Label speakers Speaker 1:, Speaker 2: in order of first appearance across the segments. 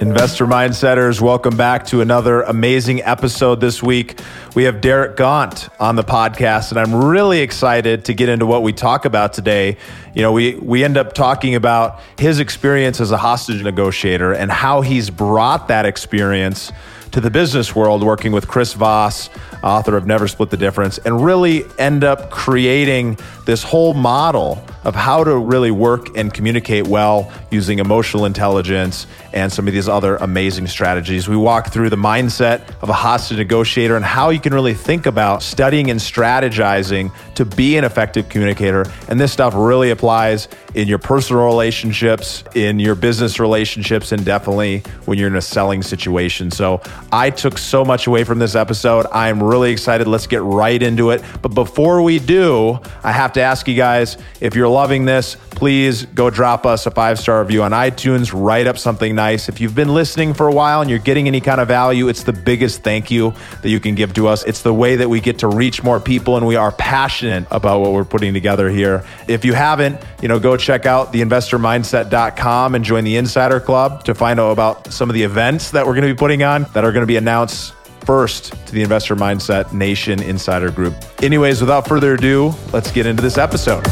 Speaker 1: Investor Mindsetters, welcome back to another amazing episode this week. We have Derek Gaunt on the podcast, and I'm really excited to get into what we talk about today. You know, we, we end up talking about his experience as a hostage negotiator and how he's brought that experience to the business world working with Chris Voss, author of Never Split the Difference, and really end up creating this whole model of how to really work and communicate well using emotional intelligence and some of these other amazing strategies. We walk through the mindset of a hostage negotiator and how you can really think about studying and strategizing to be an effective communicator. And this stuff really applies in your personal relationships, in your business relationships, and definitely when you're in a selling situation. So I took so much away from this episode. I'm really excited. Let's get right into it. But before we do, I have to ask you guys if you're loving this, please go drop us a five star review on iTunes, write up something nice. If you've been listening for a while and you're getting any kind of value, it's the biggest thank you that you can give to us. It's the way that we get to reach more people and we are passionate about what we're putting together here. If you haven't, you know, go check out theinvestormindset.com and join the Insider Club to find out about some of the events that we're going to be putting on that are going to be announced first to the Investor Mindset Nation Insider Group. Anyways, without further ado, let's get into this episode.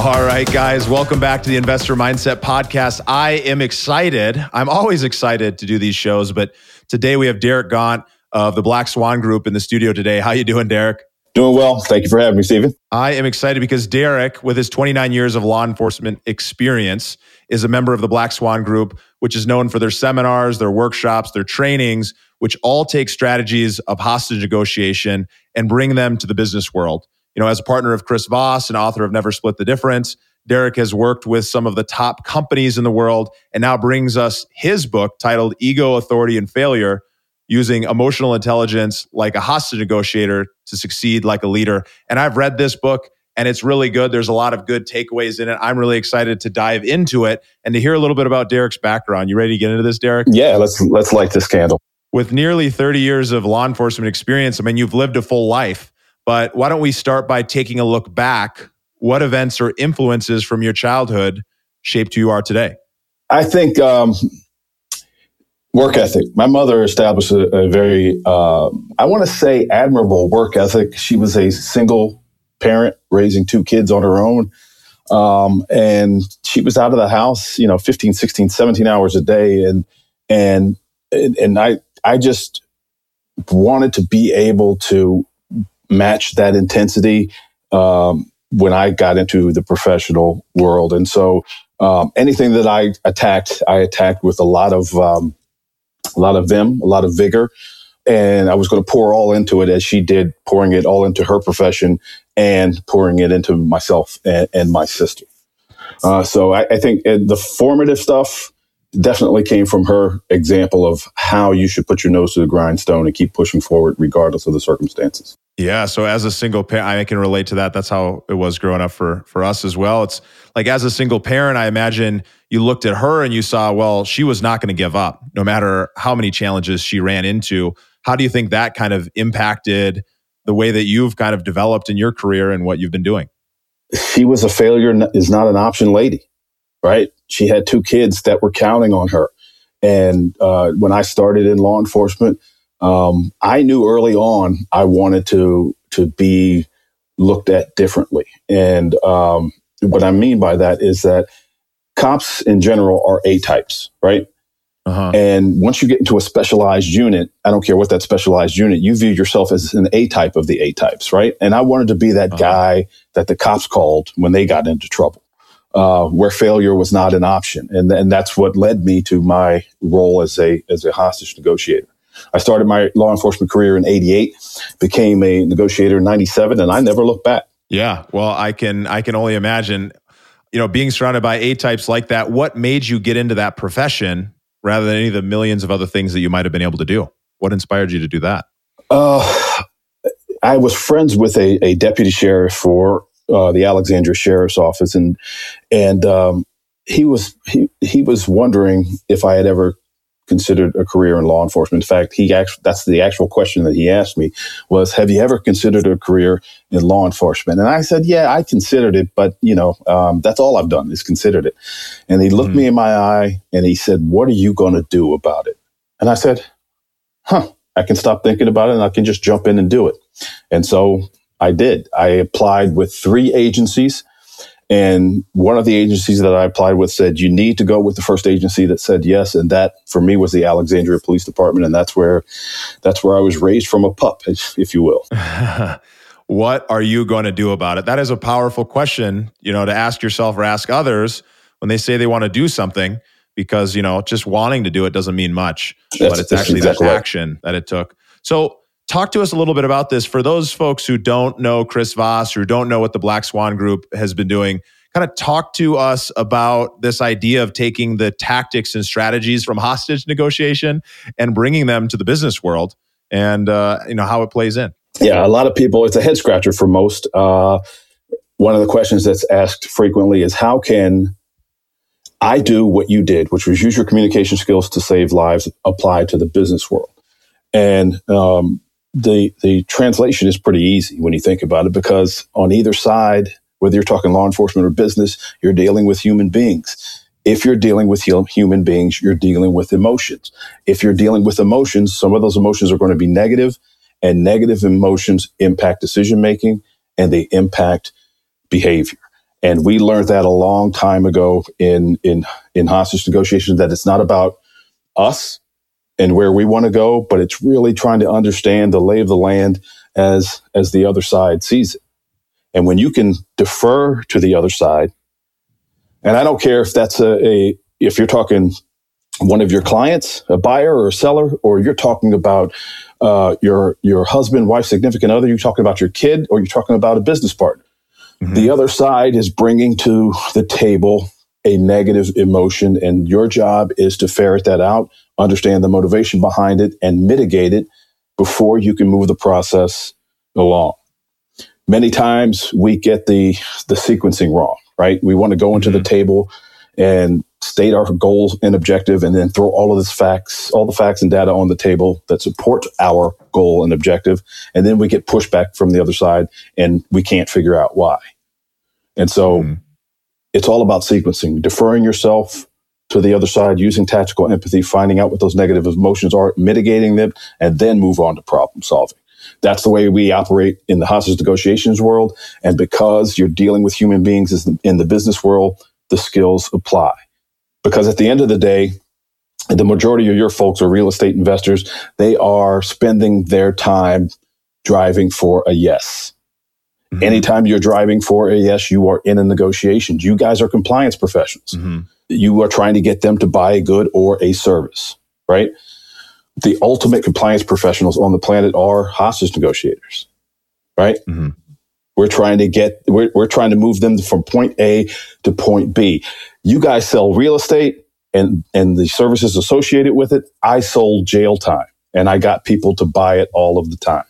Speaker 1: All right, guys, welcome back to the Investor Mindset Podcast. I am excited. I'm always excited to do these shows, but today we have Derek Gaunt of the Black Swan Group in the studio today. How you doing, Derek?
Speaker 2: Doing well. Thank you for having me, Stephen.
Speaker 1: I am excited because Derek, with his 29 years of law enforcement experience, is a member of the Black Swan Group, which is known for their seminars, their workshops, their trainings, which all take strategies of hostage negotiation and bring them to the business world. You know, as a partner of Chris Voss and author of Never Split the Difference, Derek has worked with some of the top companies in the world and now brings us his book titled Ego, Authority, and Failure using emotional intelligence like a hostage negotiator to succeed like a leader. And I've read this book and it's really good. There's a lot of good takeaways in it. I'm really excited to dive into it and to hear a little bit about Derek's background. You ready to get into this, Derek?
Speaker 2: Yeah, let's let's light this candle.
Speaker 1: With nearly 30 years of law enforcement experience, I mean, you've lived a full life. But why don't we start by taking a look back? What events or influences from your childhood shaped who you are today?
Speaker 2: I think um, work ethic. My mother established a, a very, uh, I want to say, admirable work ethic. She was a single parent raising two kids on her own. Um, and she was out of the house, you know, 15, 16, 17 hours a day. And, and, and I, I just wanted to be able to match that intensity um, when I got into the professional world. And so um, anything that I attacked, I attacked with a lot of um, a lot of vim, a lot of vigor. And I was going to pour all into it as she did, pouring it all into her profession and pouring it into myself and, and my sister. Uh, so I, I think the formative stuff definitely came from her example of how you should put your nose to the grindstone and keep pushing forward regardless of the circumstances.
Speaker 1: Yeah. So as a single parent, I can relate to that. That's how it was growing up for for us as well. It's like as a single parent, I imagine you looked at her and you saw, well, she was not going to give up, no matter how many challenges she ran into. How do you think that kind of impacted the way that you've kind of developed in your career and what you've been doing?
Speaker 2: She was a failure is not an option lady, right? She had two kids that were counting on her. And uh, when I started in law enforcement, um, I knew early on I wanted to to be looked at differently. And um, what I mean by that is that cops in general are A types, right? Uh-huh. And once you get into a specialized unit, I don't care what that specialized unit, you view yourself as an A type of the A types, right? And I wanted to be that uh-huh. guy that the cops called when they got into trouble, uh, where failure was not an option, and and that's what led me to my role as a as a hostage negotiator. I started my law enforcement career in 88, became a negotiator in 97, and I never looked back.
Speaker 1: Yeah. Well, I can, I can only imagine, you know, being surrounded by A types like that. What made you get into that profession rather than any of the millions of other things that you might have been able to do? What inspired you to do that?
Speaker 2: Uh, I was friends with a, a deputy sheriff for uh, the Alexandria Sheriff's Office, and and um, he was he he was wondering if I had ever considered a career in law enforcement. In fact, he actually that's the actual question that he asked me was, "Have you ever considered a career in law enforcement?" And I said, "Yeah, I considered it, but you know, um, that's all I've done is considered it." And he looked mm-hmm. me in my eye and he said, "What are you going to do about it?" And I said, "Huh." I can stop thinking about it and I can just jump in and do it. And so I did. I applied with three agencies. And one of the agencies that I applied with said, you need to go with the first agency that said yes. And that for me was the Alexandria Police Department. And that's where, that's where I was raised from a pup, if you will.
Speaker 1: what are you going to do about it? That is a powerful question, you know, to ask yourself or ask others when they say they want to do something, because, you know, just wanting to do it doesn't mean much, that's, but it's actually exactly that action right. that it took. So talk to us a little bit about this for those folks who don't know Chris Voss or don't know what the Black Swan Group has been doing. Kind of talk to us about this idea of taking the tactics and strategies from hostage negotiation and bringing them to the business world, and uh, you know how it plays in.
Speaker 2: Yeah, a lot of people. It's a head scratcher for most. Uh, one of the questions that's asked frequently is how can I do what you did, which was use your communication skills to save lives, apply to the business world. And um, the the translation is pretty easy when you think about it because on either side whether you're talking law enforcement or business you're dealing with human beings. If you're dealing with human beings you're dealing with emotions. If you're dealing with emotions some of those emotions are going to be negative and negative emotions impact decision making and they impact behavior. And we learned that a long time ago in in in hostage negotiations that it's not about us and where we want to go, but it's really trying to understand the lay of the land as as the other side sees it. And when you can defer to the other side, and I don't care if that's a, a if you're talking one of your clients, a buyer or a seller, or you're talking about uh, your your husband, wife, significant other, you're talking about your kid, or you're talking about a business partner. Mm-hmm. The other side is bringing to the table a negative emotion, and your job is to ferret that out, understand the motivation behind it, and mitigate it before you can move the process along. Many times we get the the sequencing wrong, right? We want to go into mm-hmm. the table and state our goals and objective and then throw all of this facts, all the facts and data on the table that support our goal and objective. And then we get pushback from the other side and we can't figure out why. And so mm-hmm it's all about sequencing, deferring yourself to the other side, using tactical empathy, finding out what those negative emotions are, mitigating them, and then move on to problem solving. That's the way we operate in the hostage negotiations world. And because you're dealing with human beings in the business world, the skills apply. Because at the end of the day, the majority of your folks are real estate investors. They are spending their time driving for a yes. Mm-hmm. Anytime you're driving for a yes, you are in a negotiation. You guys are compliance professionals. Mm-hmm. You are trying to get them to buy a good or a service, right? The ultimate compliance professionals on the planet are hostage negotiators, right? Mm-hmm. We're trying to get, we're, we're trying to move them from point A to point B. You guys sell real estate and, and the services associated with it. I sold jail time and I got people to buy it all of the time.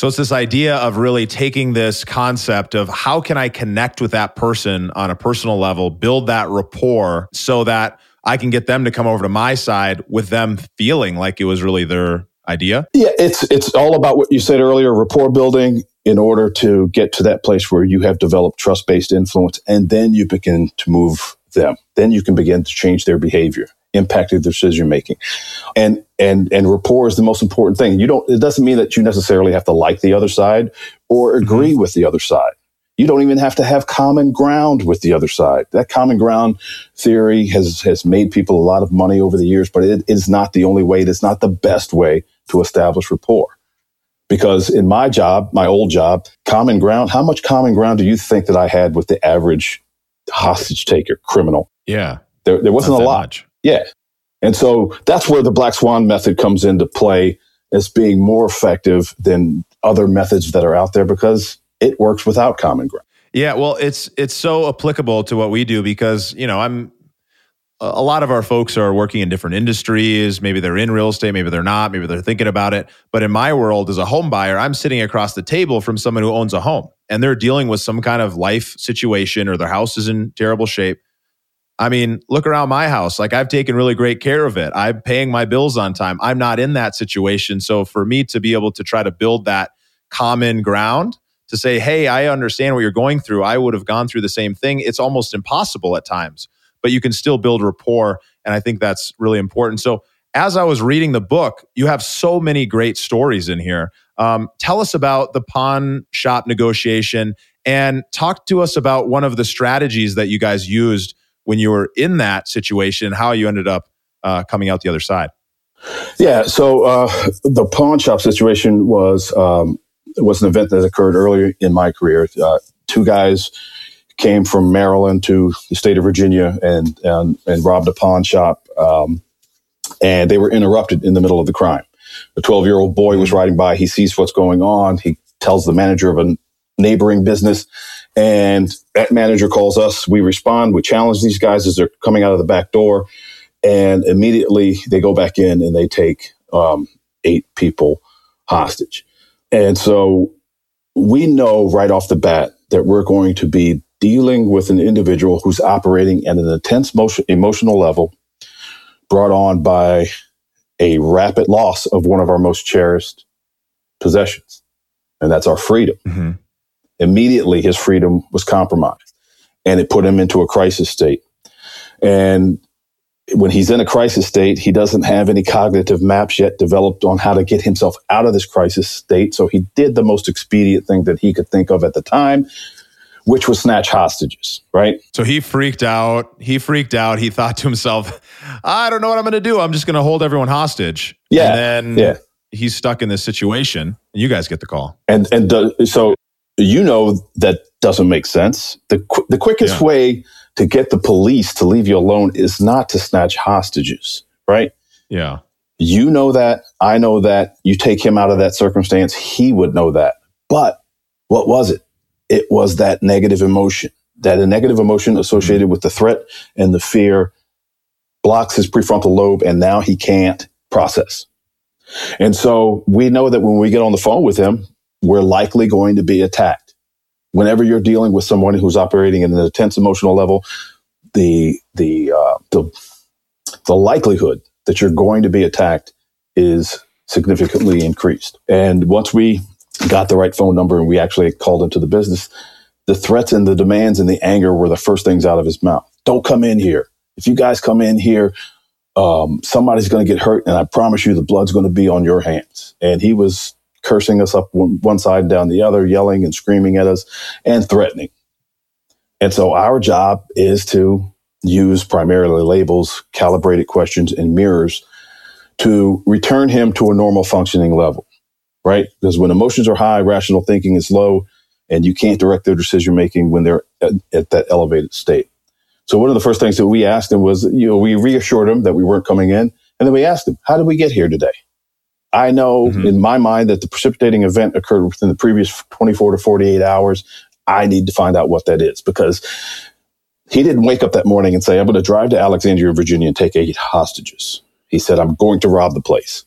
Speaker 1: So it's this idea of really taking this concept of how can I connect with that person on a personal level, build that rapport so that I can get them to come over to my side with them feeling like it was really their idea.
Speaker 2: Yeah, it's it's all about what you said earlier, rapport building in order to get to that place where you have developed trust-based influence and then you begin to move them. Then you can begin to change their behavior impacted their decision making. And and and rapport is the most important thing. You don't it doesn't mean that you necessarily have to like the other side or mm-hmm. agree mm-hmm. with the other side. You don't even have to have common ground with the other side. That common ground theory has has made people a lot of money over the years, but it is not the only way. It is not the best way to establish rapport. Because in my job, my old job, common ground, how much common ground do you think that I had with the average hostage taker criminal?
Speaker 1: Yeah.
Speaker 2: There, there wasn't a lot. Much. Yeah. And so that's where the black swan method comes into play as being more effective than other methods that are out there because it works without common ground.
Speaker 1: Yeah, well, it's it's so applicable to what we do because, you know, I'm a lot of our folks are working in different industries. Maybe they're in real estate, maybe they're not, maybe they're thinking about it. But in my world, as a home buyer, I'm sitting across the table from someone who owns a home and they're dealing with some kind of life situation or their house is in terrible shape. I mean, look around my house. Like I've taken really great care of it. I'm paying my bills on time. I'm not in that situation. So for me to be able to try to build that common ground to say, hey, I understand what you're going through. I would have gone through the same thing. It's almost impossible at times but you can still build rapport. And I think that's really important. So, as I was reading the book, you have so many great stories in here. Um, tell us about the pawn shop negotiation and talk to us about one of the strategies that you guys used when you were in that situation how you ended up uh, coming out the other side.
Speaker 2: Yeah, so uh, the pawn shop situation was um, was an event that occurred earlier in my career. Uh, two guys came from Maryland to the state of Virginia and and, and robbed a pawn shop. Um, and they were interrupted in the middle of the crime. A 12 year old boy was riding by. He sees what's going on. He tells the manager of a neighboring business, and that manager calls us. We respond. We challenge these guys as they're coming out of the back door, and immediately they go back in and they take um, eight people hostage. And so we know right off the bat that we're going to be dealing with an individual who's operating at an intense motion, emotional level brought on by a rapid loss of one of our most cherished possessions, and that's our freedom. Mm-hmm. Immediately, his freedom was compromised, and it put him into a crisis state. And when he's in a crisis state, he doesn't have any cognitive maps yet developed on how to get himself out of this crisis state. So he did the most expedient thing that he could think of at the time, which was snatch hostages, right?
Speaker 1: So he freaked out. He freaked out. He thought to himself, I don't know what I'm going to do. I'm just going to hold everyone hostage.
Speaker 2: Yeah.
Speaker 1: And then yeah. he's stuck in this situation, and you guys get the call.
Speaker 2: And and the, so you know that doesn't make sense. The the quickest yeah. way to get the police to leave you alone is not to snatch hostages, right?
Speaker 1: Yeah.
Speaker 2: You know that. I know that. You take him out of that circumstance, he would know that. But what was it? it was that negative emotion, that a negative emotion mm-hmm. associated with the threat and the fear blocks his prefrontal lobe, and now he can't process. And so we know that when we get on the phone with him, we're likely going to be attacked. Whenever you're dealing with someone who's operating at an intense emotional level, the the uh, the the likelihood that you're going to be attacked is significantly increased. And once we got the right phone number and we actually called into the business, the threats and the demands and the anger were the first things out of his mouth. Don't come in here. If you guys come in here, um, somebody's going to get hurt, and I promise you the blood's going to be on your hands. And he was cursing us up one, side down the other, yelling and screaming at us and threatening. And so our job is to use primarily labels, calibrated questions, and mirrors to return him to a normal functioning level right? Because when emotions are high, rational thinking is low, and you can't direct their decision making when they're at, at, that elevated state. So one of the first things that we asked him was, you know, we reassured him that we weren't coming in, and then we asked him, "How did we get here today?" I know mm-hmm. in my mind that the precipitating event occurred within the previous 24 to 48 hours. I need to find out what that is because he didn't wake up that morning and say, I'm going to drive to Alexandria, Virginia and take eight hostages. He said, I'm going to rob the place.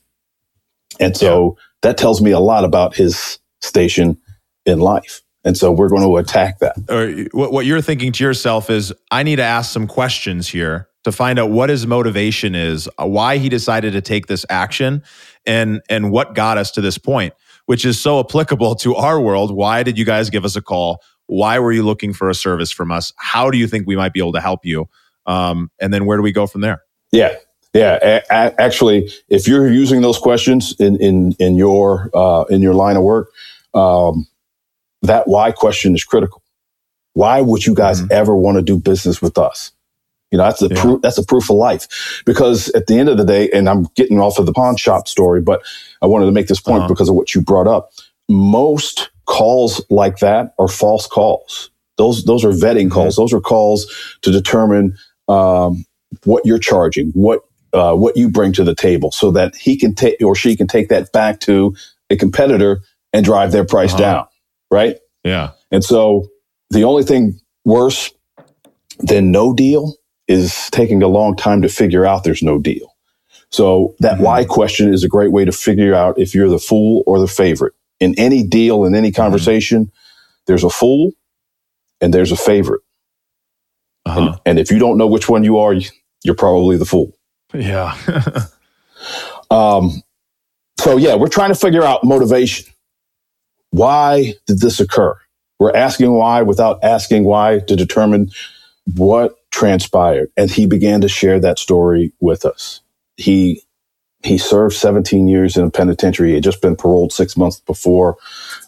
Speaker 2: And so yeah that tells me a lot about his station in life. And so we're going to attack that.
Speaker 1: Or what you're thinking to yourself is, I need to ask some questions here to find out what his motivation is, uh, why he decided to take this action, and and what got us to this point, which is so applicable to our world. Why did you guys give us a call? Why were you looking for a service from us? How do you think we might be able to help you? Um, and then where do we go from there?
Speaker 2: Yeah, yeah, a- a- actually, if you're using those questions in in in your uh, in your line of work, um, that why question is critical. Why would you guys mm-hmm. ever want to do business with us? You know, that's a yeah. proof. That's a proof of life. Because at the end of the day, and I'm getting off of the pawn shop story, but I wanted to make this point uh-huh. because of what you brought up. Most calls like that are false calls. Those those are vetting mm-hmm. calls. Those are calls to determine um, what you're charging, what uh, what you bring to the table so that he can take or she can take that back to a competitor and drive their price uh-huh. down. Right.
Speaker 1: Yeah.
Speaker 2: And so the only thing worse than no deal is taking a long time to figure out there's no deal. So that mm-hmm. why question is a great way to figure out if you're the fool or the favorite. In any deal, in any mm-hmm. conversation, mm-hmm. there's a fool and there's a favorite. Uh-huh. And, and, if you don't know which one you are, you're probably the fool.
Speaker 1: Yeah.
Speaker 2: um, so yeah, we're trying to figure out motivation. Why did this occur? We're asking why without asking why to determine what transpired. And he began to share that story with us. He he served 17 years in a penitentiary. He had just been paroled six months before.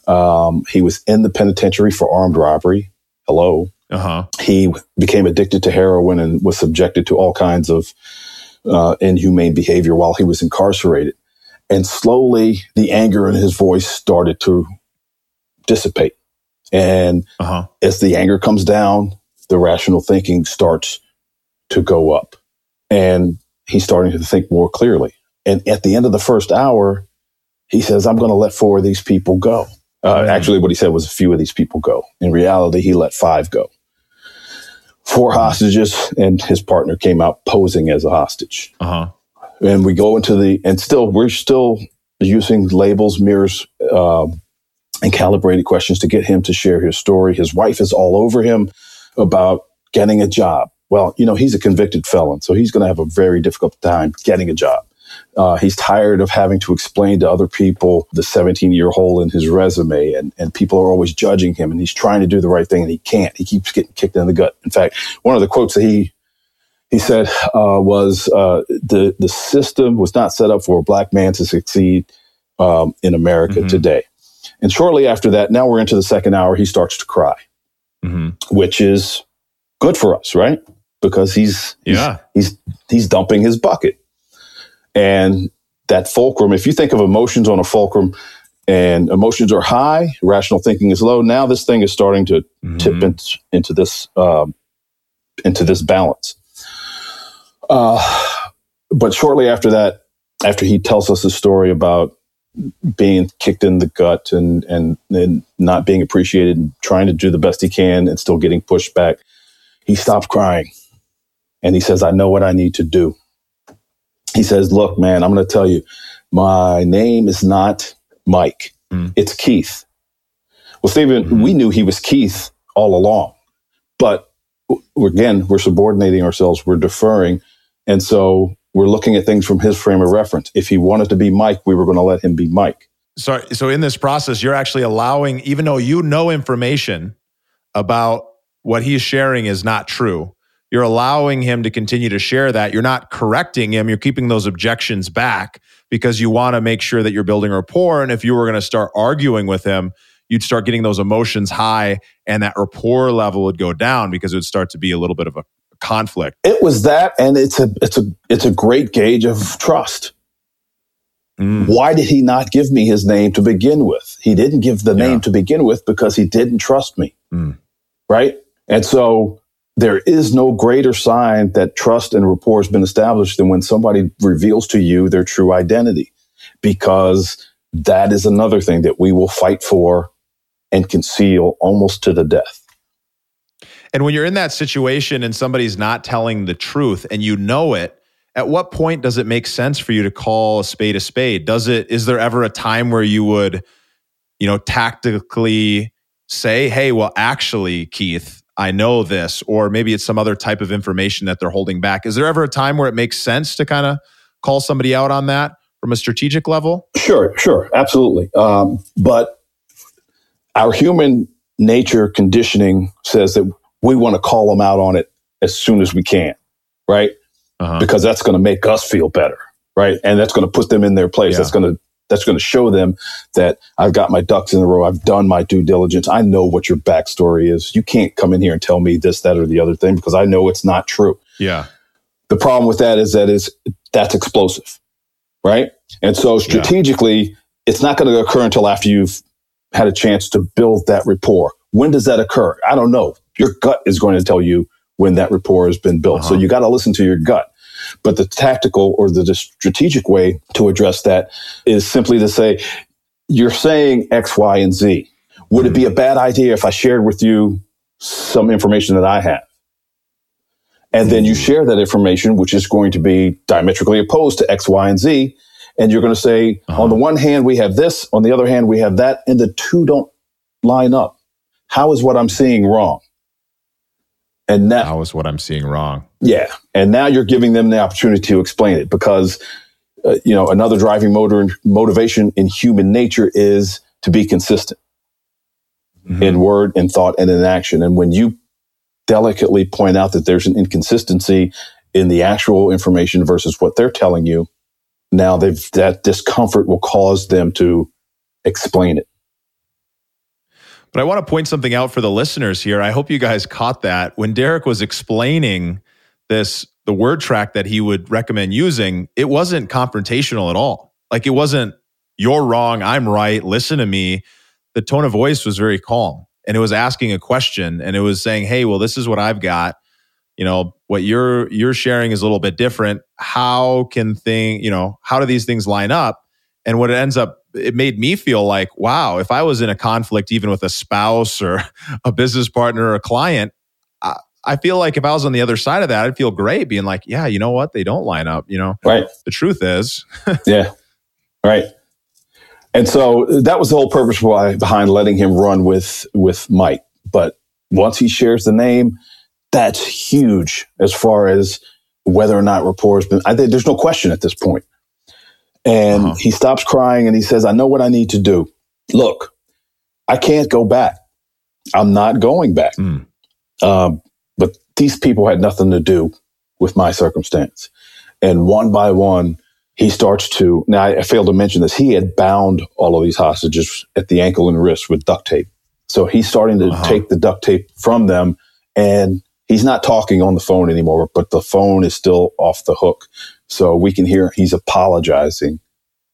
Speaker 2: Um, he was in the penitentiary for armed robbery. Hello. Uh-huh. He became addicted to heroin and was subjected to all kinds of uh, inhumane behavior while he was incarcerated. And slowly, the anger in his voice started to dissipate. And uh-huh. as the anger comes down, the rational thinking starts to go up. And he's starting to think more clearly. And at the end of the first hour, he says, I'm going to let four of these people go. Uh. Actually, what he said was a few of these people go. In reality, he let five go. Four hostages, and his partner came out posing as a hostage. Uh-huh. And we go into the, and still, we're still using labels, mirrors, um, and calibrated questions to get him to share his story. His wife is all over him about getting a job. Well, you know, he's a convicted felon, so he's going to have a very difficult time getting a job. Uh, he's tired of having to explain to other people the 17 year hole in his resume, and, and people are always judging him, and he's trying to do the right thing, and he can't. He keeps getting kicked in the gut. In fact, one of the quotes that he he said uh, was uh, the the system was not set up for a black man to succeed um, in America mm-hmm. today. And shortly after that, now we're into the second hour, he starts to cry, mm-hmm. which is good for us, right? Because he's, yeah. he's, he's, he's dumping his bucket. And that fulcrum, if you think of emotions on a fulcrum and emotions are high, rational thinking is low, now this thing is starting to mm-hmm. tip in, into this, um, into this balance. Uh, but shortly after that, after he tells us the story about being kicked in the gut and, and, and not being appreciated and trying to do the best he can and still getting pushed back. He stopped crying and he says, I know what I need to do. He says, Look, man, I'm going to tell you, my name is not Mike, mm. it's Keith. Well, Stephen, mm-hmm. we knew he was Keith all along, but again, we're subordinating ourselves, we're deferring. And so we're looking at things from his frame of reference. If he wanted to be Mike, we were going to let him be Mike.
Speaker 1: So, so in this process, you're actually allowing, even though you know information about what he's sharing is not true, you're allowing him to continue to share that. You're not correcting him. You're keeping those objections back because you want to make sure that you're building rapport. And if you were going to start arguing with him, you'd start getting those emotions high and that rapport level would go down because it would start to be a little bit of a conflict.
Speaker 2: It was that, and it's a it's a it's a great gauge of trust. Mm. Why did he not give me his name to begin with? He didn't give the yeah. name to begin with because he didn't trust me. Mm. Right? And so there is no greater sign that trust and rapport has been established than when somebody reveals to you their true identity, because that is another thing that we will fight for and conceal almost to the death.
Speaker 1: And when you're in that situation and somebody's not telling the truth and you know it, at what point does it make sense for you to call a spade a spade? Does it is there ever a time where you would, you know, tactically say, "Hey, well actually, Keith, I know this," or maybe it's some other type of information that they're holding back. Is there ever a time where it makes sense to kind of call somebody out on that from a strategic level?
Speaker 2: Sure, sure, absolutely. Um, but our human nature conditioning says that we want to call them out on it as soon as we can, right? Uh-huh. Because that's going to make us feel better, right? And that's going to put them in their place. Yeah. That's going to that's going to show them that I've got my ducks in a row. I've done my due diligence. I know what your backstory is. You can't come in here and tell me this, that, or the other thing because I know it's not true.
Speaker 1: Yeah.
Speaker 2: The problem with that is that is that's explosive, right? And so strategically, yeah. it's not going to occur until after you've had a chance to build that rapport. When does that occur? I don't know your gut is going to tell you when that rapport has been built. Uh-huh. So you got to listen to your gut. But the tactical or the strategic way to address that is simply to say, you're saying X, Y, and Z. Would mm-hmm. it be a bad idea if I shared with you some information that I have? And then you share that information, which is going to be diametrically opposed to X, Y, and Z. And you're going to say, uh-huh. on the one hand, we have this, on the other hand, we have that, and the two don't line up. How is what I'm seeing wrong?
Speaker 1: And now, is what I'm seeing wrong?
Speaker 2: Yeah. And now you're giving them the opportunity to explain it because, uh, you know, another driving motor motivation in human nature is to be consistent mm-hmm. in word, in thought, and in action. And when you delicately point out that there's an inconsistency in the actual information versus what they're telling you, now they've that discomfort will cause them to explain it.
Speaker 1: But I want to point something out for the listeners here. I hope you guys caught that when Derek was explaining this the word track that he would recommend using, it wasn't confrontational at all. Like it wasn't you're wrong, I'm right, listen to me. The tone of voice was very calm and it was asking a question and it was saying, "Hey, well this is what I've got you know what you're you're sharing is a little bit different how can thing you know how do these things line up and what it ends up it made me feel like wow if i was in a conflict even with a spouse or a business partner or a client I, I feel like if i was on the other side of that i'd feel great being like yeah you know what? They don't line up you know?
Speaker 2: Right.
Speaker 1: The truth is.
Speaker 2: Yeah. Right. And so that was the whole purpose behind letting him run with with mike. But once he shares the name that's huge as far as whether or not rapport has been. I think there's no question at this point. And uh-huh. he stops crying and he says, I know what I need to do. Look, I can't go back. I'm not going back. Mm. Um, but these people had nothing to do with my circumstance. And one by one, he starts to. Now, I failed to mention this. He had bound all of these hostages at the ankle and wrist with duct tape. So he's starting to uh-huh. take the duct tape from them and he's not talking on the phone anymore, but the phone is still off the hook. So we can hear he's apologizing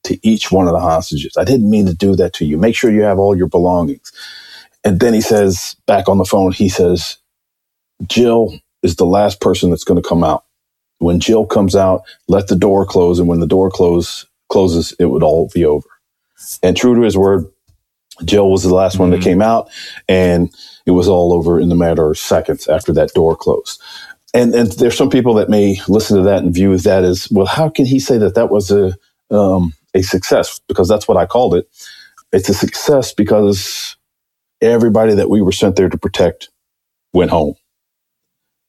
Speaker 2: to each one of the hostages. I didn't mean to do that to you. Make sure you have all your belongings. And then he says, back on the phone, he says, Jill is the last person that's going to come out. When Jill comes out, let the door close. And when the door close, closes, it would all be over. And true to his word, Jill was the last mm-hmm. one that mm-hmm. came out. And it was all over in the matter of seconds after that door closed. And, and there's some people that may listen to that and view that as, well, how can he say that that was a, um, a success? Because that's what I called it. It's a success because everybody that we were sent there to protect went home.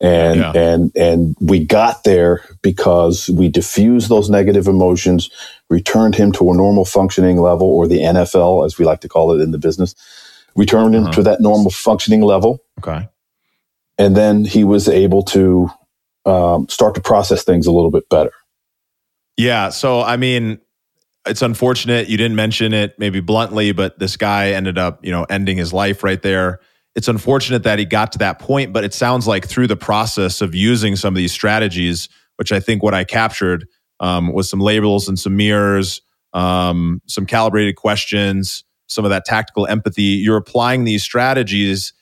Speaker 2: And, yeah. and, and we got there because we diffused those negative emotions, returned him to a normal functioning level or the NFL, as we like to call it in the business returned him uh-huh. to that normal functioning level.
Speaker 1: Okay.
Speaker 2: And then he was able to um, start to process things a little bit better.
Speaker 1: Yeah. So, I mean, it's unfortunate you didn't mention it maybe bluntly, but this guy ended up, you know, ending his life right there. It's unfortunate that he got to that point, but it sounds like through the process of using some of these strategies, which I think what I captured um, was some labels and some mirrors, um, some calibrated questions, some of that tactical empathy. You're applying these strategies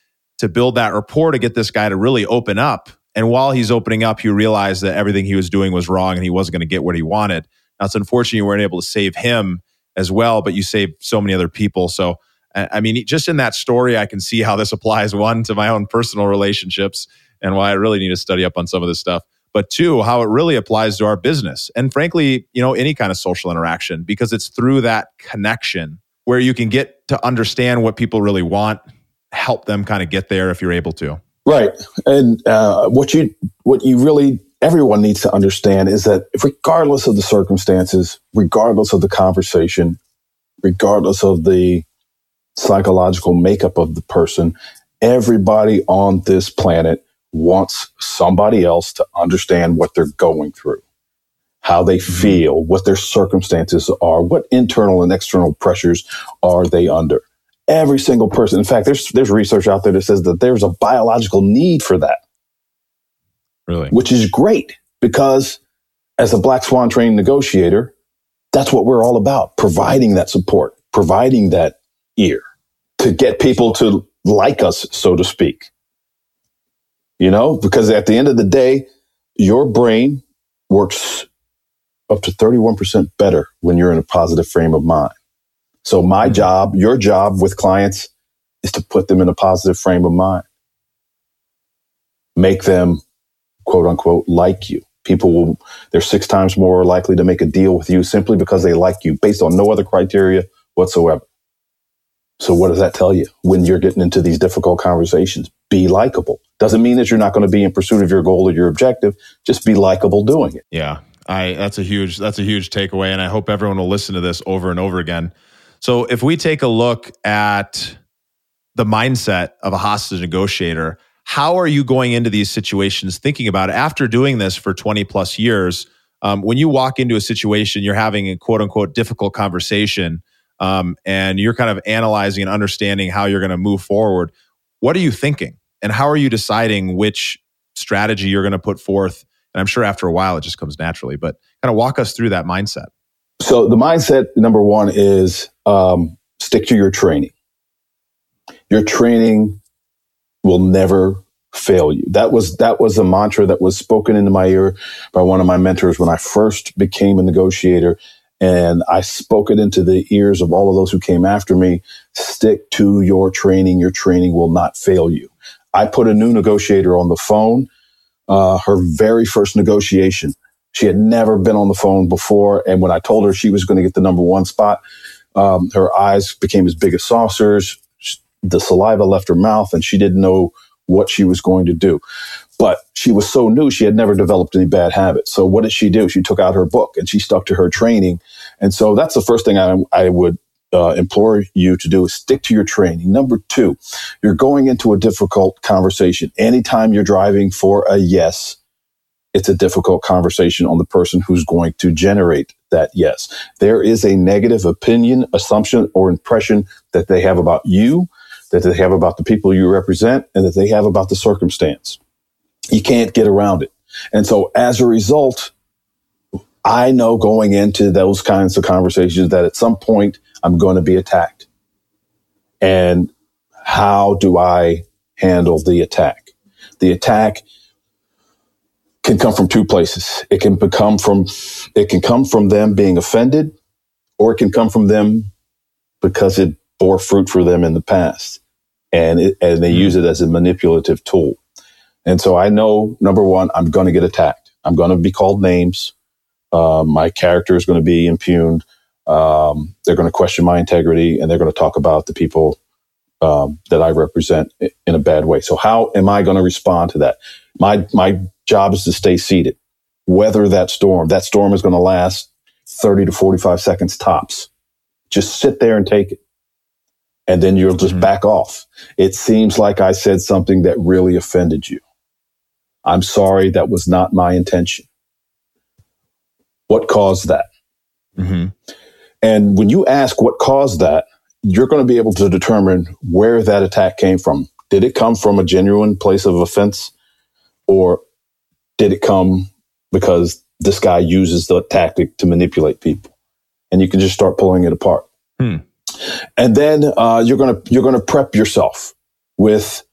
Speaker 1: to build that rapport to get this guy to really open up. And while he's opening up, you realize that everything he was doing was wrong and he wasn't going to get what he wanted. Now, it's unfortunate you weren't able to save him as well, but you saved so many other people. So, I mean, just in that story, I can see how this applies one to my own personal relationships and why I really need to study up on some of this stuff. But two, how it really applies to our business and frankly, you know, any kind of social interaction because it's through that connection where you can get to understand what people really want, help them kind of get there if you're able to.
Speaker 2: Right, and uh, what you what you really everyone needs to understand is that regardless of the circumstances, regardless of the conversation, regardless of the psychological makeup of the person, everybody on this planet wants somebody else to understand what they're going through how they mm-hmm. feel, what their circumstances are, what internal and external pressures are they under. Every single person. In fact, there's there's research out there that says that there's a biological need for that.
Speaker 1: Really?
Speaker 2: Which is great because as a black swan trained negotiator, that's what we're all about, providing that support, providing that ear to get people to like us, so to speak. You know, because at the end of the day, your brain works up to 31% better when you're in a positive frame of mind. So my mm-hmm. job, your job with clients is to put them in a positive frame of mind. Make them quote unquote like you. People will, they're six times more likely to make a deal with you simply because they like you based on no other criteria whatsoever. So, what does that tell you when you're getting into these difficult conversations? Be likable. Doesn't mean that you're not going to be in pursuit of your goal or your objective. Just be likable doing it.
Speaker 1: Yeah. I that's a huge that's a huge takeaway and I hope everyone will listen to this over and over again. So if we take a look at the mindset of a hostage negotiator, how are you going into these situations thinking about it after doing this for 20 plus years? Um, when you walk into a situation, you're having a quote unquote difficult conversation, um, and you're kind of analyzing and understanding how you're going to move forward. What are you thinking, and how are you deciding which strategy you're going to put forth? And I'm sure after a while it just comes naturally, but kind of walk us through that mindset.
Speaker 2: So the mindset number one is um, stick to your training. Your training will never fail you. That was that was a mantra that was spoken into my ear by one of my mentors when I first became a negotiator and I spoke it into the ears of all of those who came after me. Stick to your training. Your training will not fail you. I put a new negotiator on the phone. Uh, her very first negotiation. She had never been on the phone before. And when I told her she was going to get the number one spot, um, her eyes became as big as saucers the saliva left her mouth and she didn't know what she was going to do. But she was so new, she had never developed any bad habits. So what did she do? She took out her book and she stuck to her training. And so that's the first thing I, I would uh, implore you to do is stick to your training. Number two, you're going into a difficult conversation. Anytime you're driving for a yes, it's a difficult conversation on the person who's going to generate that yes. There is a negative opinion, assumption, or impression that they have about you that they have about the people you represent and that they have about the circumstance. You can't get around it. And so as a result, I know going into those kinds of conversations that at some point I'm going to be attacked. And how do I handle the attack? The attack can come from two places. It can become from, it can come from them being offended or it can come from them because it bore fruit for them in the past and it, and they use it as a manipulative tool. And so I know number one, I'm going to get attacked. I'm going to be called names. Uh, my character is going to be impugned. Um, they're going to question my integrity, and they're going to talk about the people um, that I represent in a bad way. So how am I going to respond to that? My my job is to stay seated, weather that storm. That storm is going to last 30 to 45 seconds tops. Just sit there and take it and then you'll just mm-hmm. back off. It seems like I said something that really offended you. I'm sorry, that was not my intention. What caused that? Mm-hmm. And when you ask what caused that, you're going to be able to determine where that attack came from. Did it come from a genuine place of offense or did it come because this guy uses the tactic to manipulate people? And you can just start pulling it apart. Hmm. And then uh, you're going to you're to prep yourself with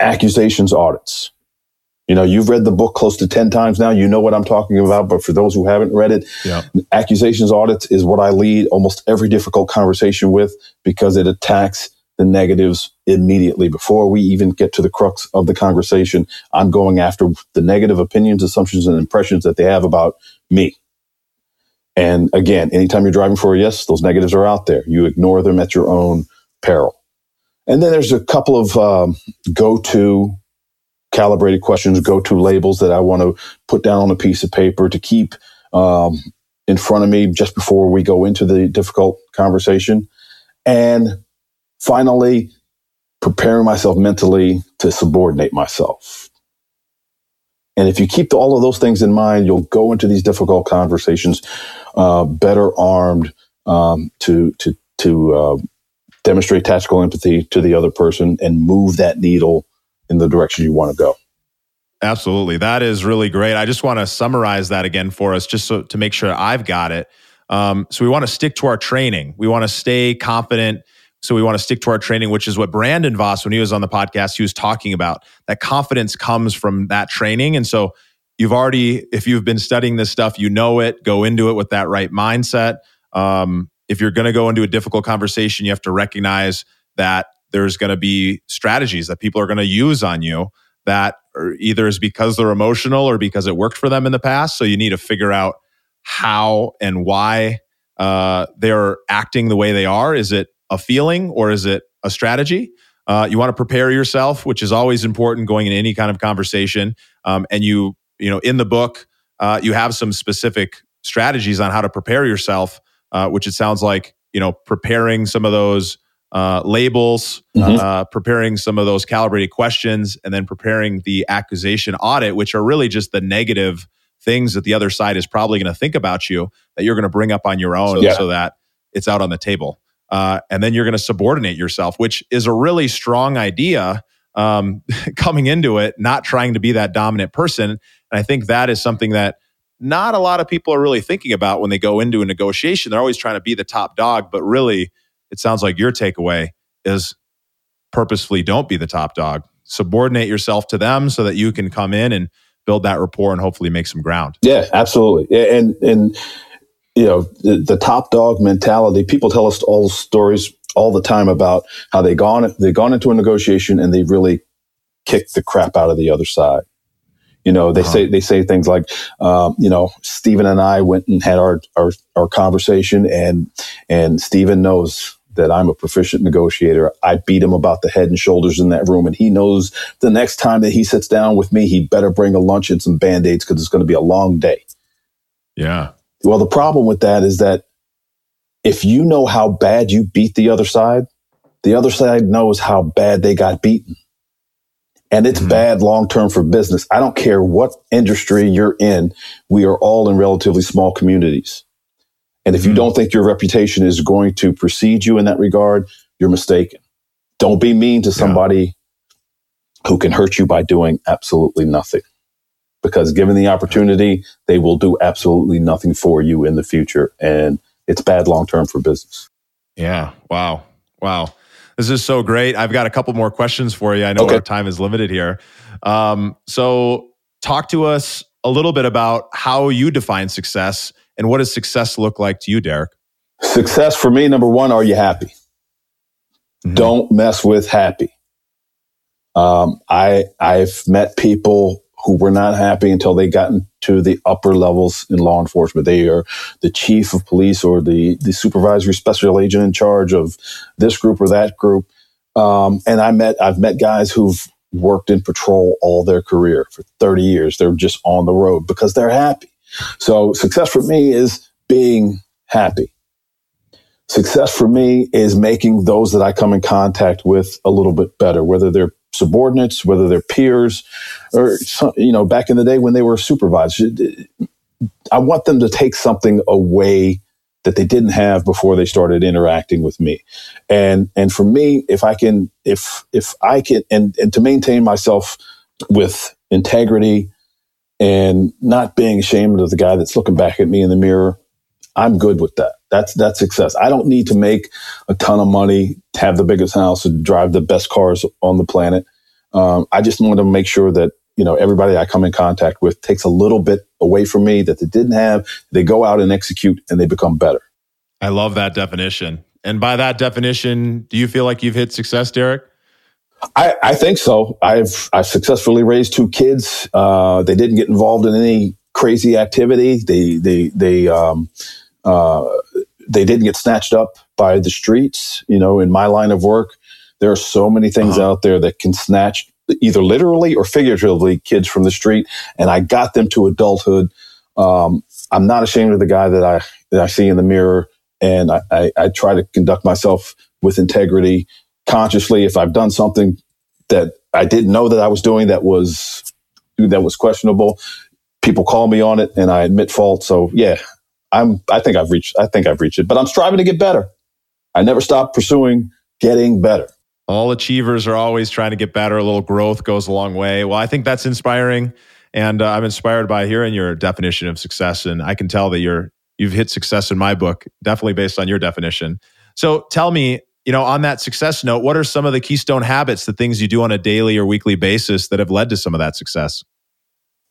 Speaker 2: accusations audits. You know, you've read the book close to 10 times now. You know what I'm talking about. But for those who haven't read it, yeah. accusations audits is what I lead almost every difficult conversation with because it attacks the negatives immediately. Before we even get to the crux of the conversation, I'm going after the negative opinions, assumptions, and impressions that they have about me. And again, anytime you're driving for a yes, those negatives are out there. You ignore them at your own peril. And then there's a couple of um, go to calibrated questions, go to labels that I want to put down on a piece of paper to keep um, in front of me just before we go into the difficult conversation. And finally, preparing myself mentally to subordinate myself. And if you keep all of those things in mind, you'll go into these difficult conversations uh, better armed um, to to to uh, demonstrate tactical empathy to the other person and move that needle in the direction you want to go.
Speaker 1: Absolutely, that is really great. I just want to summarize that again for us, just so to make sure I've got it. Um, so we want to stick to our training. We want to stay confident. So we want to stick to our training, which is what Brandon Voss, when he was on the podcast, he was talking about. That confidence comes from that training, and so you've already if you've been studying this stuff you know it go into it with that right mindset um, if you're going to go into a difficult conversation you have to recognize that there's going to be strategies that people are going to use on you that either is because they're emotional or because it worked for them in the past. So you need to figure out how and why uh, they're acting the way they are. Is it a feeling or is it a strategy? Uh, you want to prepare yourself, which is always important going in any kind of conversation. Um, and you, you know, in the book, uh, you have some specific strategies on how to prepare yourself, uh, which it sounds like you know preparing some of those uh, labels, mm-hmm. uh, preparing some of those calibrated questions, and then preparing the accusation audit, which are really just the negative things that the other side is probably going to think about you that you're going to bring up on your own yeah. so that it's out on the table. Uh, and then you're going to subordinate yourself, which is a really strong idea um, coming into it, not trying to be that dominant person. And I think that is something that not a lot of people are really thinking about when they go into a negotiation. They're always trying to be the top dog, but really, it sounds like your takeaway is purposefully don't be the top dog. Subordinate yourself to them so that you can come in and build that rapport and hopefully make some ground.
Speaker 2: Yeah, absolutely. And and you know the, the top dog mentality. People tell us all stories all the time about how they gone they gone into a negotiation and they really kicked the crap out of the other side. You know, they uh-huh. say they say things like, um, you know, Stephen and I went and had our, our our conversation, and and Stephen knows that I'm a proficient negotiator. I beat him about the head and shoulders in that room, and he knows the next time that he sits down with me, he better bring a lunch and some band aids because it's going to be a long day.
Speaker 1: Yeah.
Speaker 2: Well, the problem with that is that if you know how bad you beat the other side, the other side knows how bad they got beaten. And it's mm-hmm. bad long term for business. I don't care what industry you're in. We are all in relatively small communities. And if mm-hmm. you don't think your reputation is going to precede you in that regard, you're mistaken. Don't be mean to somebody yeah. who can hurt you by doing absolutely nothing. Because given the opportunity, they will do absolutely nothing for you in the future. And it's bad long term for business.
Speaker 1: Yeah. Wow. Wow. This is so great. I've got a couple more questions for you. I know okay. our time is limited here. Um, so, talk to us a little bit about how you define success and what does success look like to you, Derek?
Speaker 2: Success for me, number one, are you happy? Mm-hmm. Don't mess with happy. Um, I I've met people who were not happy until they got into the upper levels in law enforcement. They are the chief of police or the, the supervisory special agent in charge of this group or that group. Um, and I met, I've met guys who've worked in patrol all their career for 30 years. They're just on the road because they're happy. So success for me is being happy. Success for me is making those that I come in contact with a little bit better, whether they're subordinates, whether they're peers, or you know, back in the day when they were supervisors. I want them to take something away that they didn't have before they started interacting with me. And and for me, if I can if if I can and, and to maintain myself with integrity and not being ashamed of the guy that's looking back at me in the mirror, I'm good with that. That's that's success. I don't need to make a ton of money, have the biggest house, and drive the best cars on the planet. Um, I just want to make sure that you know everybody I come in contact with takes a little bit away from me that they didn't have. They go out and execute, and they become better.
Speaker 1: I love that definition. And by that definition, do you feel like you've hit success, Derek?
Speaker 2: I, I think so. I've I've successfully raised two kids. Uh, they didn't get involved in any crazy activity. They they they um, uh, they didn't get snatched up by the streets. You know, in my line of work, there are so many things uh-huh. out there that can snatch either literally or figuratively kids from the street. And I got them to adulthood. Um, I'm not ashamed of the guy that I that I see in the mirror, and I, I, I try to conduct myself with integrity, consciously. If I've done something that I didn't know that I was doing that was that was questionable, people call me on it, and I admit fault. So yeah, I'm I think I've reached I think I've reached it, but I'm striving to get better. I never stop pursuing getting better.
Speaker 1: All achievers are always trying to get better. A little growth goes a long way. Well, I think that's inspiring, and uh, I'm inspired by hearing your definition of success. And I can tell that you're you've hit success in my book, definitely based on your definition. So, tell me, you know, on that success note, what are some of the keystone habits, the things you do on a daily or weekly basis that have led to some of that success?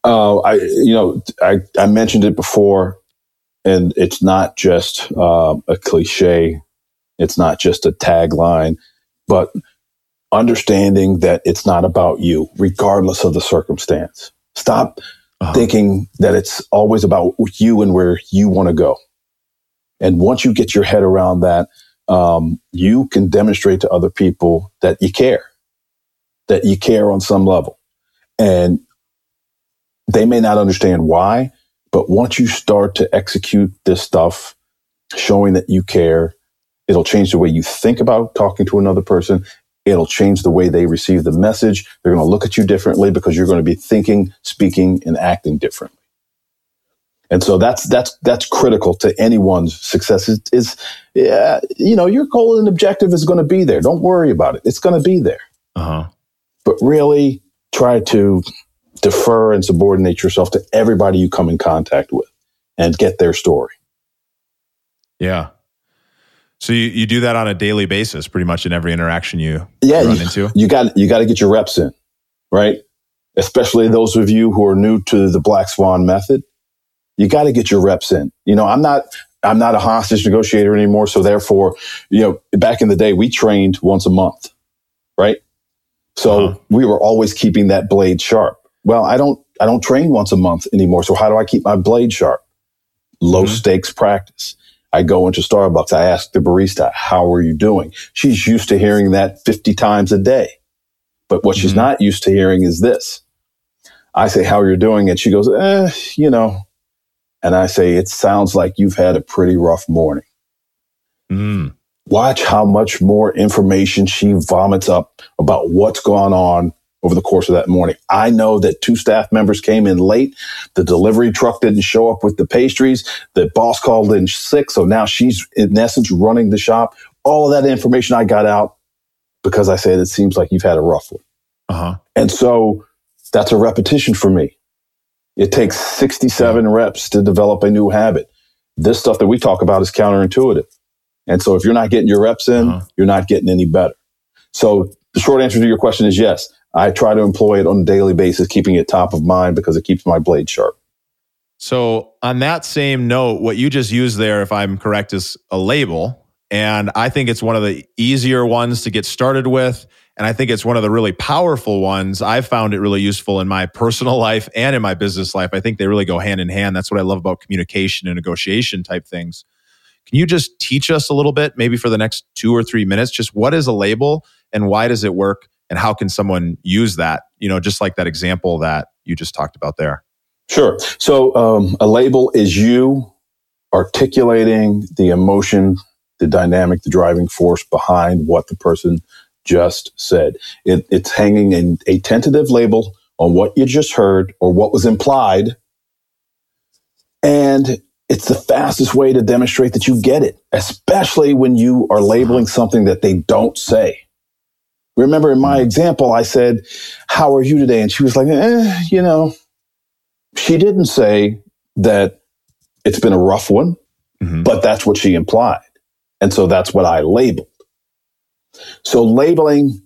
Speaker 2: Uh, I, you know, I, I mentioned it before and it's not just um, a cliche it's not just a tagline but understanding that it's not about you, regardless of the circumstance. Stop uh-huh. thinking that it's always about you and where you want to go. And once you get your head around that, um, you can demonstrate to other people that you care, that you care on some level. And they may not understand why, but once you start to execute this stuff, showing that you care, it'll change the way you think about talking to another person. It'll change the way they receive the message. They're going to look at you differently because you're going to be thinking, speaking, and acting differently. And so that's that's that's critical to anyone's success. Is, is yeah, you know your goal and objective is going to be there. Don't worry about it. It's going to be there. Uh-huh. But really try to defer and subordinate yourself to everybody you come in contact with, and get their story.
Speaker 1: Yeah. So you, you do that on a daily basis, pretty much in every interaction you
Speaker 2: yeah, run you, into. You got you got to get your reps in, right? Especially those of you who are new to the Black Swan method. You got to get your reps in. You know, I'm not I'm not a hostage negotiator anymore, so therefore, you know, back in the day we trained once a month, right? So uh-huh. we were always keeping that blade sharp. Well, I don't I don't train once a month anymore. So how do I keep my blade sharp? Low mm-hmm. stakes practice. I go into Starbucks. I ask the barista, how are you doing? She's used to hearing that 50 times a day. But what mm-hmm. she's not used to hearing is this. I say, how are you doing? And she goes, eh, you know. And I say, it sounds like you've had a pretty rough morning. Mm. Watch how much more information she vomits up about what's going on over the course of that morning. I know that two staff members came in late. The delivery truck didn't show up with the pastries. The boss called in sick. So now she's in essence running the shop. All of that information I got out because I said, it seems like you've had a rough one. Uh-huh. And so that's a repetition for me. It takes 67 reps to develop a new habit. This stuff that we talk about is counterintuitive. And so if you're not getting your reps in, uh-huh. you're not getting any better. So the short answer to your question is yes. I try to employ it on a daily basis, keeping it top of mind because it keeps my blade sharp.
Speaker 1: So, on that same note, what you just used there, if I'm correct, is a label. And I think it's one of the easier ones to get started with. And I think it's one of the really powerful ones. I've found it really useful in my personal life and in my business life. I think they really go hand in hand. That's what I love about communication and negotiation type things. Can you just teach us a little bit, maybe for the next two or three minutes, just what is a label and why does it work? and how can someone use that? You know just like that example that you just talked about there.
Speaker 2: Sure. So um, a label is you articulating the emotion the dynamic the driving force behind what the person just said. It, it's hanging in a tentative label on what you just heard or what was implied. And it's the fastest way to demonstrate that you get it especially when you are labeling something that they don't say Remember in my example, I said, How are you today? And she was like, eh, you know, she didn't say that it's been a rough one, mm-hmm. but that's what she implied. And so that's what I labeled. So labeling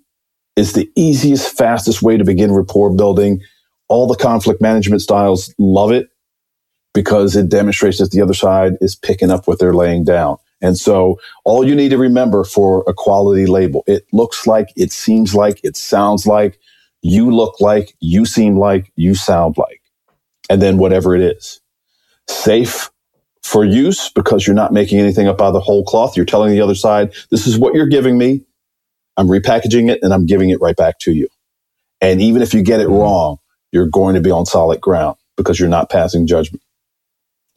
Speaker 2: is the easiest, fastest way to begin rapport building. All the conflict management styles love it because it demonstrates that the other side is picking up what they're laying down. And so all you need to remember for a quality label, it looks like, it seems like, it sounds like, you look like, you seem like, you sound like, and then whatever it is. Safe for use because you're not making anything up out of the whole cloth. You're telling the other side, this is what you're giving me. I'm repackaging it and I'm giving it right back to you. And even if you get it wrong, you're going to be on solid ground because you're not passing judgment.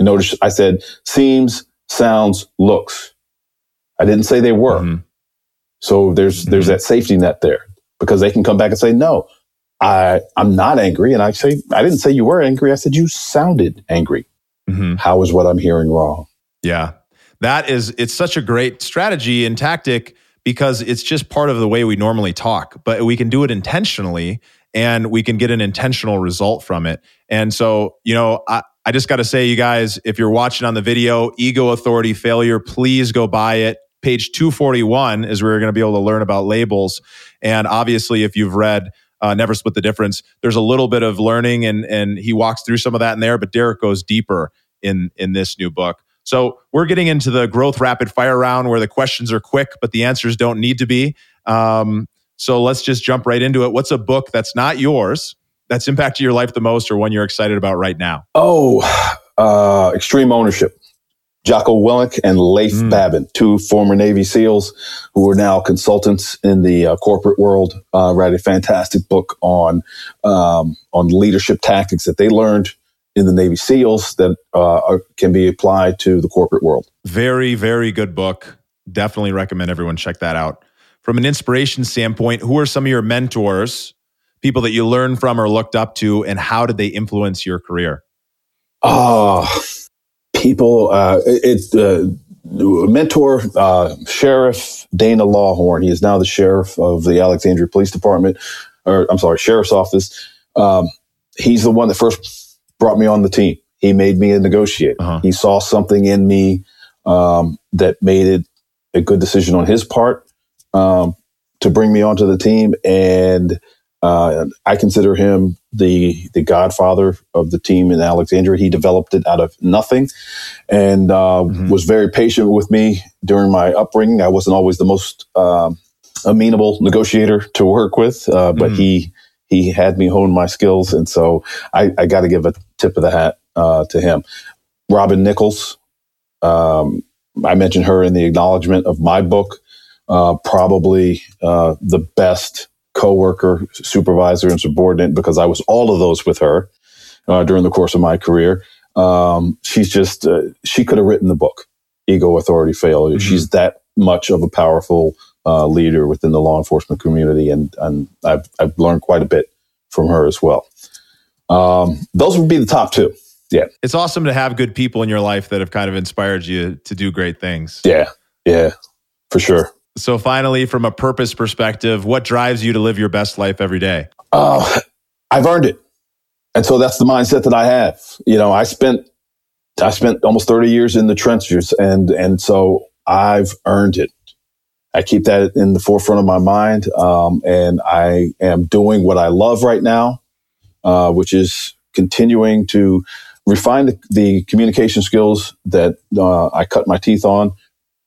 Speaker 2: And notice I said seems, sounds, looks. I didn't say they were. Mm-hmm. So there's mm-hmm. there's that safety net there because they can come back and say, no, I I'm not angry. And I say, I didn't say you were angry. I said you sounded angry. Mm-hmm. How is what I'm hearing wrong?
Speaker 1: Yeah. That is it's such a great strategy and tactic because it's just part of the way we normally talk, but we can do it intentionally and we can get an intentional result from it. And so, you know, I, I just got to say, you guys, if you're watching on the video, Ego Authority Failure, please go buy it. Page 241 is where you're going to be able to learn about labels. And obviously, if you've read uh, Never Split the Difference, there's a little bit of learning, and and he walks through some of that in there. But Derek goes deeper in in this new book. So we're getting into the growth rapid fire round where the questions are quick, but the answers don't need to be. Um, So let's just jump right into it. What's a book that's not yours that's impacted your life the most or one you're excited about right now?
Speaker 2: Oh, uh, Extreme Ownership. Jocko Willink and Leif mm. Babin, two former Navy SEALs who are now consultants in the uh, corporate world, uh, write a fantastic book on um, on leadership tactics that they learned in the Navy SEALs that uh, are, can be applied to the corporate world.
Speaker 1: Very, very good book. Definitely recommend everyone check that out. From an inspiration standpoint, who are some of your mentors, people that you learned from or looked up to, and how did they influence your career?
Speaker 2: Oh, people, uh, it's uh, mentor, uh, Sheriff Dana Lawhorne. He is now the sheriff of the Alexandria Police Department, or I'm sorry, Sheriff's Office. Um, he's the one that first brought me on the team. He made me a negotiator. Uh-huh. He saw something in me um, that made it a good decision on his part um, to bring me onto the team, and uh, I consider him the the godfather of the team in Alexandria. He developed it out of nothing, and uh, mm-hmm. was very patient with me during my upbringing. I wasn't always the most uh, amenable negotiator to work with, uh, but mm-hmm. he he had me hone my skills, and so I, I got to give a tip of the hat uh, to him. Robin Nichols, um, I mentioned her in the acknowledgement of my book. Uh, probably the best coworker, supervisor, and subordinate because I was all of those with her uh, during the course of my career. Um, she's just uh, she could have written the book, Ego, Authority, Failure. Mm-hmm. She's that much of a powerful uh, leader within the law enforcement community, and and I've I've learned quite a bit from her as well. Um, those would be the top two. Yeah,
Speaker 1: it's awesome to have good people in your life that have kind of inspired you to do great things.
Speaker 2: Yeah, yeah, for sure.
Speaker 1: So, finally, from a purpose perspective, what drives you to live your best life every day?
Speaker 2: Uh, I've earned it, and so that's the mindset that I have. You know, I spent I spent almost thirty years in the trenches, and and so I've earned it. I keep that in the forefront of my mind, um, and I am doing what I love right now, uh, which is continuing to refine the, the communication skills that uh, I cut my teeth on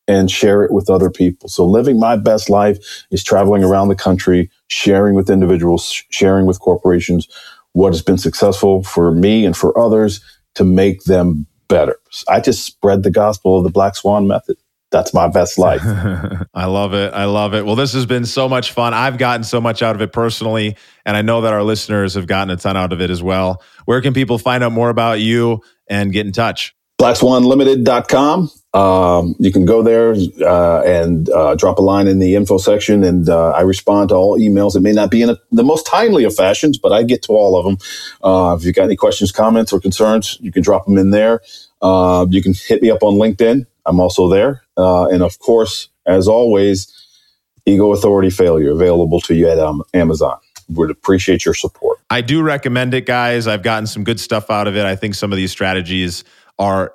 Speaker 2: and share it with other people. So living my best life is traveling around the country, sharing with individuals, sharing with corporations what has been successful for me and for others to make them better. I just spread the gospel of the Black Swan method. That's my best life.
Speaker 1: I love it. I love it. Well, this has been so much fun. I've gotten so much out of it personally, and I know that our listeners have gotten a ton out of it as well. Where can people find out more about you and get in touch?
Speaker 2: BlackSwanLimited.com. Um, you can go there uh, and uh, drop a line in the info section, and uh, I respond to all emails. It may not be in a, the most timely of fashions, but I get to all of them. Uh, if you've got any questions, comments, or concerns, you can drop them in there. Uh, you can hit me up on LinkedIn. I'm also there. Uh, and of course, as always, Ego Authority Failure available to you at um, Amazon. Would appreciate your support.
Speaker 1: I do recommend it, guys. I've gotten some good stuff out of it. I think some of these strategies are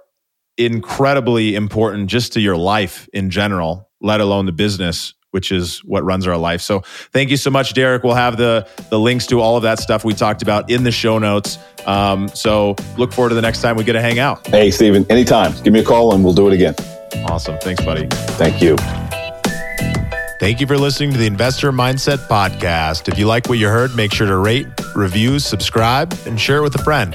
Speaker 1: incredibly important just to your life in general, let alone the business, which is what runs our life. So thank you so much, Derek. We'll have the the links to all of that stuff we talked about in the show notes. Um, so look forward to the next time we get to hang out.
Speaker 2: Hey, Stephen, anytime. Give me a call and we'll do it again.
Speaker 1: Awesome. Thanks, buddy.
Speaker 2: Thank you.
Speaker 1: Thank you for listening to the Investor Mindset Podcast. If you like what you heard, make sure to rate, review, subscribe, and share it with a friend.